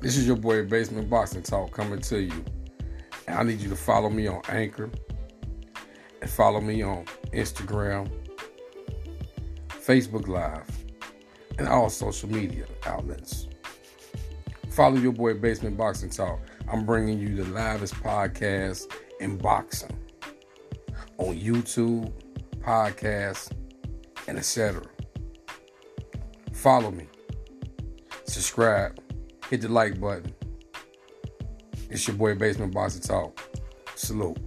This is your boy Basement Boxing Talk coming to you. And I need you to follow me on Anchor and follow me on Instagram, Facebook Live, and all social media outlets. Follow your boy Basement Boxing Talk. I'm bringing you the livest podcast in boxing on YouTube, podcasts, and etc. Follow me, subscribe, hit the like button. It's your boy Basement Boxing Talk. Salute.